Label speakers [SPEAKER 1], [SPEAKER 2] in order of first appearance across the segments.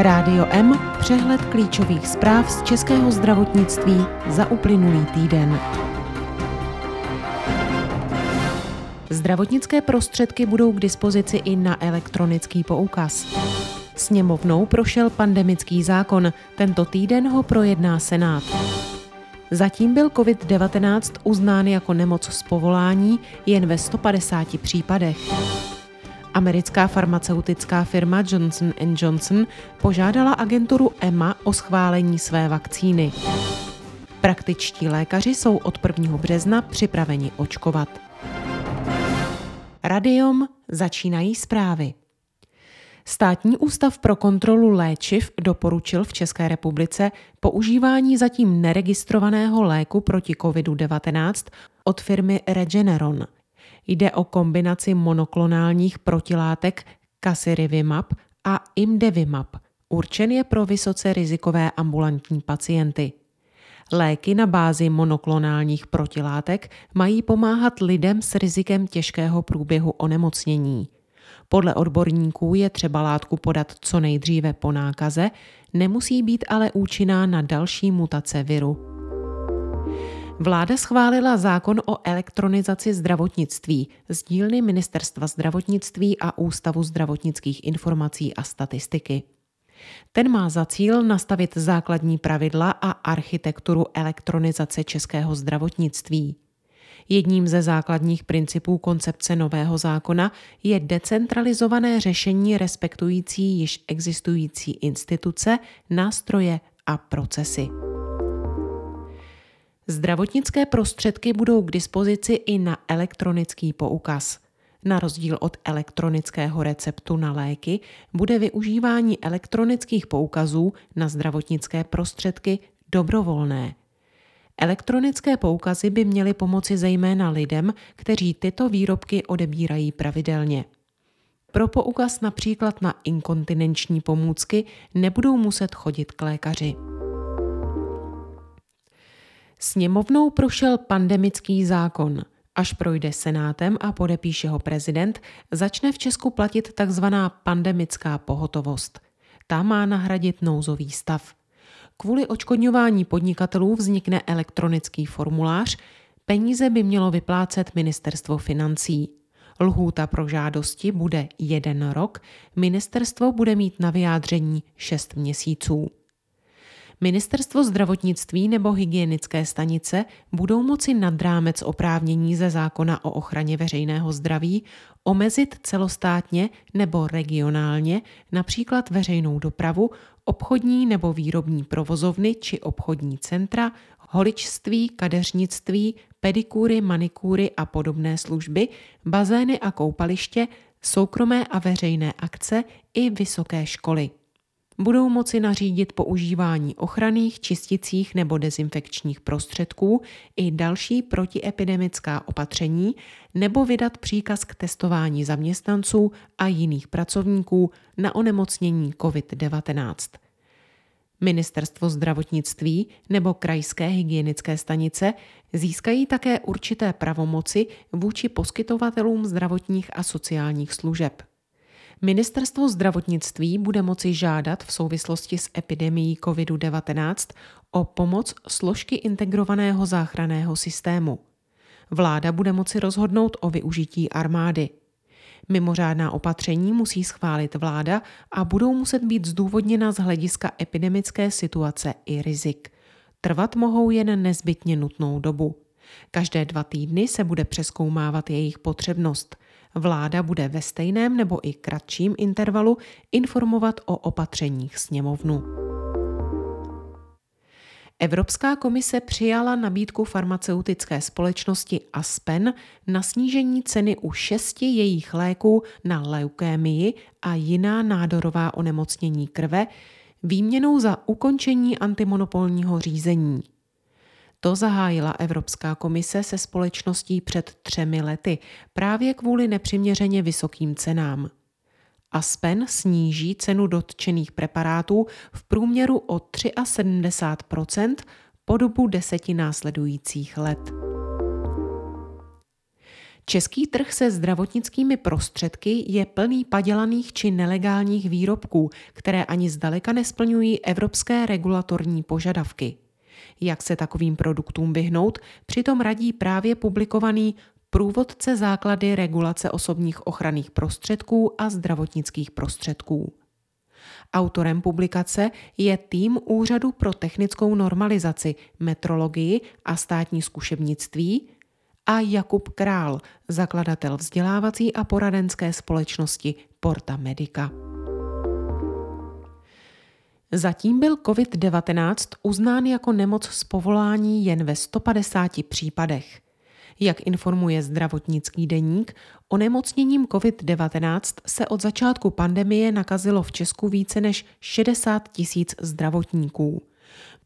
[SPEAKER 1] Rádio M, přehled klíčových zpráv z českého zdravotnictví za uplynulý týden. Zdravotnické prostředky budou k dispozici i na elektronický poukaz. Sněmovnou prošel pandemický zákon, tento týden ho projedná Senát. Zatím byl COVID-19 uznán jako nemoc z povolání jen ve 150 případech. Americká farmaceutická firma Johnson Johnson požádala agenturu EMA o schválení své vakcíny. Praktičtí lékaři jsou od 1. března připraveni očkovat. Radiom začínají zprávy. Státní ústav pro kontrolu léčiv doporučil v České republice používání zatím neregistrovaného léku proti COVID-19 od firmy Regeneron – Jde o kombinaci monoklonálních protilátek Casirivimab a Imdevimab. Určen je pro vysoce rizikové ambulantní pacienty. Léky na bázi monoklonálních protilátek mají pomáhat lidem s rizikem těžkého průběhu onemocnění. Podle odborníků je třeba látku podat co nejdříve po nákaze, nemusí být ale účinná na další mutace viru. Vláda schválila zákon o elektronizaci zdravotnictví z dílny Ministerstva zdravotnictví a Ústavu zdravotnických informací a statistiky. Ten má za cíl nastavit základní pravidla a architekturu elektronizace českého zdravotnictví. Jedním ze základních principů koncepce nového zákona je decentralizované řešení respektující již existující instituce, nástroje a procesy. Zdravotnické prostředky budou k dispozici i na elektronický poukaz. Na rozdíl od elektronického receptu na léky bude využívání elektronických poukazů na zdravotnické prostředky dobrovolné. Elektronické poukazy by měly pomoci zejména lidem, kteří tyto výrobky odebírají pravidelně. Pro poukaz například na inkontinenční pomůcky nebudou muset chodit k lékaři. Sněmovnou prošel pandemický zákon. Až projde senátem a podepíše ho prezident, začne v Česku platit takzvaná pandemická pohotovost. Ta má nahradit nouzový stav. Kvůli očkodňování podnikatelů vznikne elektronický formulář, peníze by mělo vyplácet ministerstvo financí. Lhůta pro žádosti bude jeden rok, ministerstvo bude mít na vyjádření šest měsíců. Ministerstvo zdravotnictví nebo hygienické stanice budou moci nad rámec oprávnění ze zákona o ochraně veřejného zdraví omezit celostátně nebo regionálně například veřejnou dopravu, obchodní nebo výrobní provozovny či obchodní centra, holičství, kadeřnictví, pedikúry, manikúry a podobné služby, bazény a koupaliště, soukromé a veřejné akce i vysoké školy budou moci nařídit používání ochranných, čisticích nebo dezinfekčních prostředků i další protiepidemická opatření nebo vydat příkaz k testování zaměstnanců a jiných pracovníků na onemocnění COVID-19. Ministerstvo zdravotnictví nebo krajské hygienické stanice získají také určité pravomoci vůči poskytovatelům zdravotních a sociálních služeb. Ministerstvo zdravotnictví bude moci žádat v souvislosti s epidemií COVID-19 o pomoc složky integrovaného záchranného systému. Vláda bude moci rozhodnout o využití armády. Mimořádná opatření musí schválit vláda a budou muset být zdůvodněna z hlediska epidemické situace i rizik. Trvat mohou jen nezbytně nutnou dobu. Každé dva týdny se bude přeskoumávat jejich potřebnost – Vláda bude ve stejném nebo i kratším intervalu informovat o opatřeních sněmovnu. Evropská komise přijala nabídku farmaceutické společnosti Aspen na snížení ceny u šesti jejich léků na leukémii a jiná nádorová onemocnění krve výměnou za ukončení antimonopolního řízení. To zahájila Evropská komise se společností před třemi lety právě kvůli nepřiměřeně vysokým cenám. Aspen sníží cenu dotčených preparátů v průměru o 73% po dobu deseti následujících let. Český trh se zdravotnickými prostředky je plný padělaných či nelegálních výrobků, které ani zdaleka nesplňují evropské regulatorní požadavky. Jak se takovým produktům vyhnout, přitom radí právě publikovaný Průvodce základy regulace osobních ochranných prostředků a zdravotnických prostředků. Autorem publikace je tým Úřadu pro technickou normalizaci, metrologii a státní zkušebnictví a Jakub Král, zakladatel vzdělávací a poradenské společnosti Porta Medica. Zatím byl COVID-19 uznán jako nemoc z povolání jen ve 150 případech. Jak informuje zdravotnický deník, onemocněním COVID-19 se od začátku pandemie nakazilo v Česku více než 60 tisíc zdravotníků.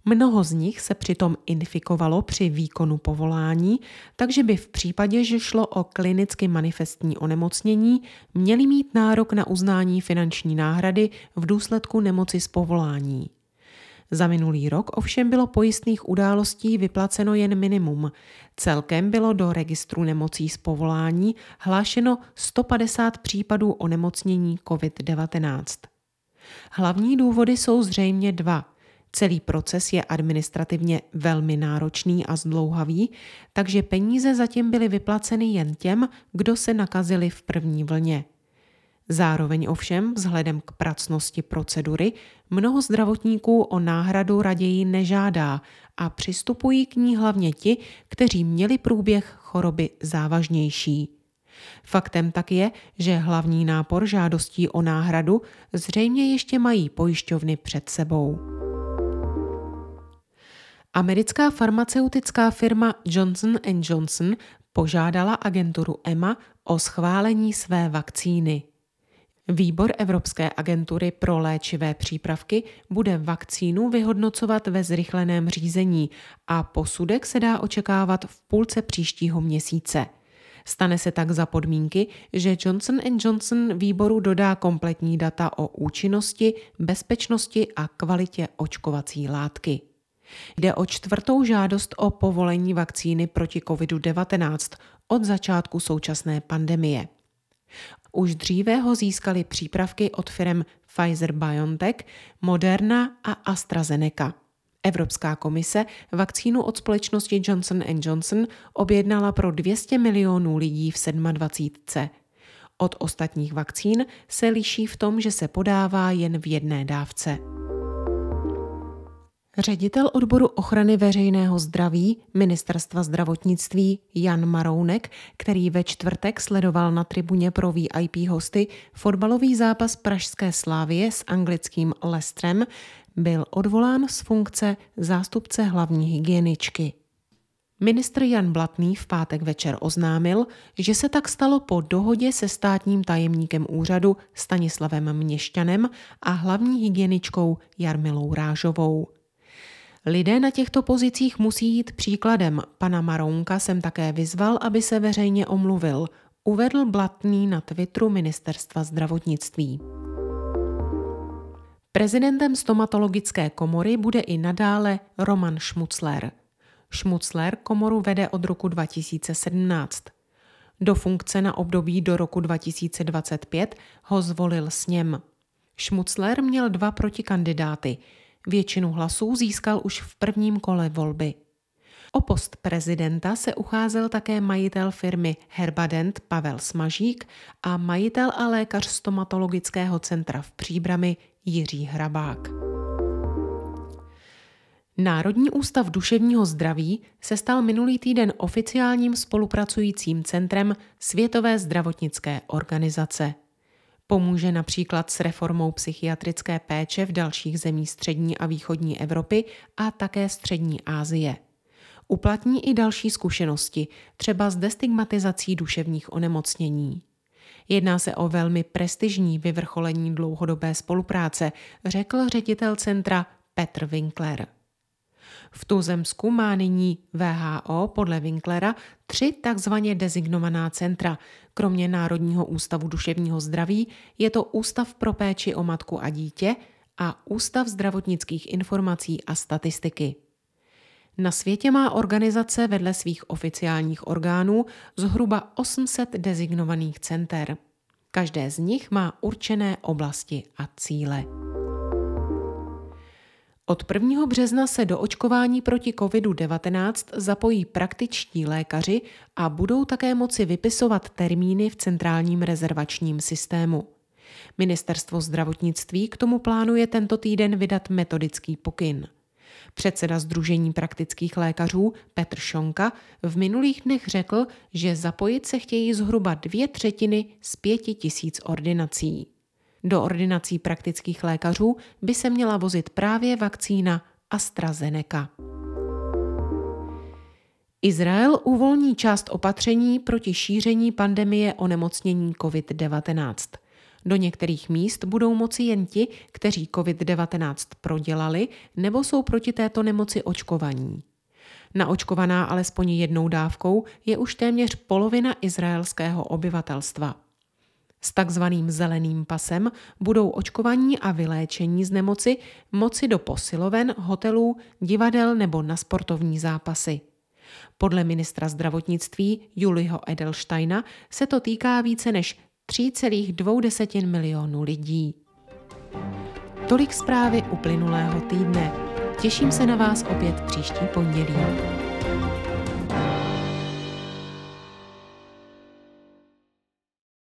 [SPEAKER 1] Mnoho z nich se přitom infikovalo při výkonu povolání, takže by v případě, že šlo o klinicky manifestní onemocnění, měli mít nárok na uznání finanční náhrady v důsledku nemoci z povolání. Za minulý rok ovšem bylo pojistných událostí vyplaceno jen minimum. Celkem bylo do registru nemocí z povolání hlášeno 150 případů onemocnění COVID-19. Hlavní důvody jsou zřejmě dva. Celý proces je administrativně velmi náročný a zdlouhavý, takže peníze zatím byly vyplaceny jen těm, kdo se nakazili v první vlně. Zároveň ovšem, vzhledem k pracnosti procedury, mnoho zdravotníků o náhradu raději nežádá a přistupují k ní hlavně ti, kteří měli průběh choroby závažnější. Faktem tak je, že hlavní nápor žádostí o náhradu zřejmě ještě mají pojišťovny před sebou. Americká farmaceutická firma Johnson Johnson požádala agenturu EMA o schválení své vakcíny. Výbor Evropské agentury pro léčivé přípravky bude vakcínu vyhodnocovat ve zrychleném řízení a posudek se dá očekávat v půlce příštího měsíce. Stane se tak za podmínky, že Johnson Johnson výboru dodá kompletní data o účinnosti, bezpečnosti a kvalitě očkovací látky. Jde o čtvrtou žádost o povolení vakcíny proti COVID-19 od začátku současné pandemie. Už dříve ho získali přípravky od firm Pfizer-BioNTech, Moderna a AstraZeneca. Evropská komise vakcínu od společnosti Johnson Johnson objednala pro 200 milionů lidí v 27. Od ostatních vakcín se liší v tom, že se podává jen v jedné dávce. Ředitel odboru ochrany veřejného zdraví Ministerstva zdravotnictví Jan Marounek, který ve čtvrtek sledoval na tribuně pro VIP hosty fotbalový zápas Pražské slávie s anglickým Lestrem, byl odvolán z funkce zástupce hlavní hygieničky. Ministr Jan Blatný v pátek večer oznámil, že se tak stalo po dohodě se státním tajemníkem úřadu Stanislavem Měšťanem a hlavní hygieničkou Jarmilou Rážovou. Lidé na těchto pozicích musí jít příkladem. Pana Marounka jsem také vyzval, aby se veřejně omluvil. Uvedl Blatný na Twitteru ministerstva zdravotnictví. Prezidentem stomatologické komory bude i nadále Roman Šmucler. Šmucler komoru vede od roku 2017. Do funkce na období do roku 2025 ho zvolil sněm. Šmucler měl dva protikandidáty – Většinu hlasů získal už v prvním kole volby. O post prezidenta se ucházel také majitel firmy Herbadent Pavel Smažík a majitel a lékař stomatologického centra v Příbrami Jiří Hrabák. Národní ústav duševního zdraví se stal minulý týden oficiálním spolupracujícím centrem Světové zdravotnické organizace. Pomůže například s reformou psychiatrické péče v dalších zemích střední a východní Evropy a také střední Asie. Uplatní i další zkušenosti, třeba s destigmatizací duševních onemocnění. Jedná se o velmi prestižní vyvrcholení dlouhodobé spolupráce, řekl ředitel centra Petr Winkler. V Tuzemsku má nyní VHO podle Winklera tři takzvaně dezignovaná centra. Kromě Národního ústavu duševního zdraví je to Ústav pro péči o matku a dítě a Ústav zdravotnických informací a statistiky. Na světě má organizace vedle svých oficiálních orgánů zhruba 800 dezignovaných center. Každé z nich má určené oblasti a cíle. Od 1. března se do očkování proti COVID-19 zapojí praktičtí lékaři a budou také moci vypisovat termíny v centrálním rezervačním systému. Ministerstvo zdravotnictví k tomu plánuje tento týden vydat metodický pokyn. Předseda Združení praktických lékařů Petr Šonka v minulých dnech řekl, že zapojit se chtějí zhruba dvě třetiny z pěti tisíc ordinací. Do ordinací praktických lékařů by se měla vozit právě vakcína AstraZeneca. Izrael uvolní část opatření proti šíření pandemie onemocnění COVID-19. Do některých míst budou moci jen ti, kteří COVID-19 prodělali nebo jsou proti této nemoci očkovaní. Naočkovaná alespoň jednou dávkou je už téměř polovina izraelského obyvatelstva. S takzvaným zeleným pasem budou očkovaní a vyléčení z nemoci moci do posiloven, hotelů, divadel nebo na sportovní zápasy. Podle ministra zdravotnictví Juliho Edelsteina se to týká více než 3,2 milionů lidí. Tolik zprávy uplynulého týdne. Těším se na vás opět příští pondělí.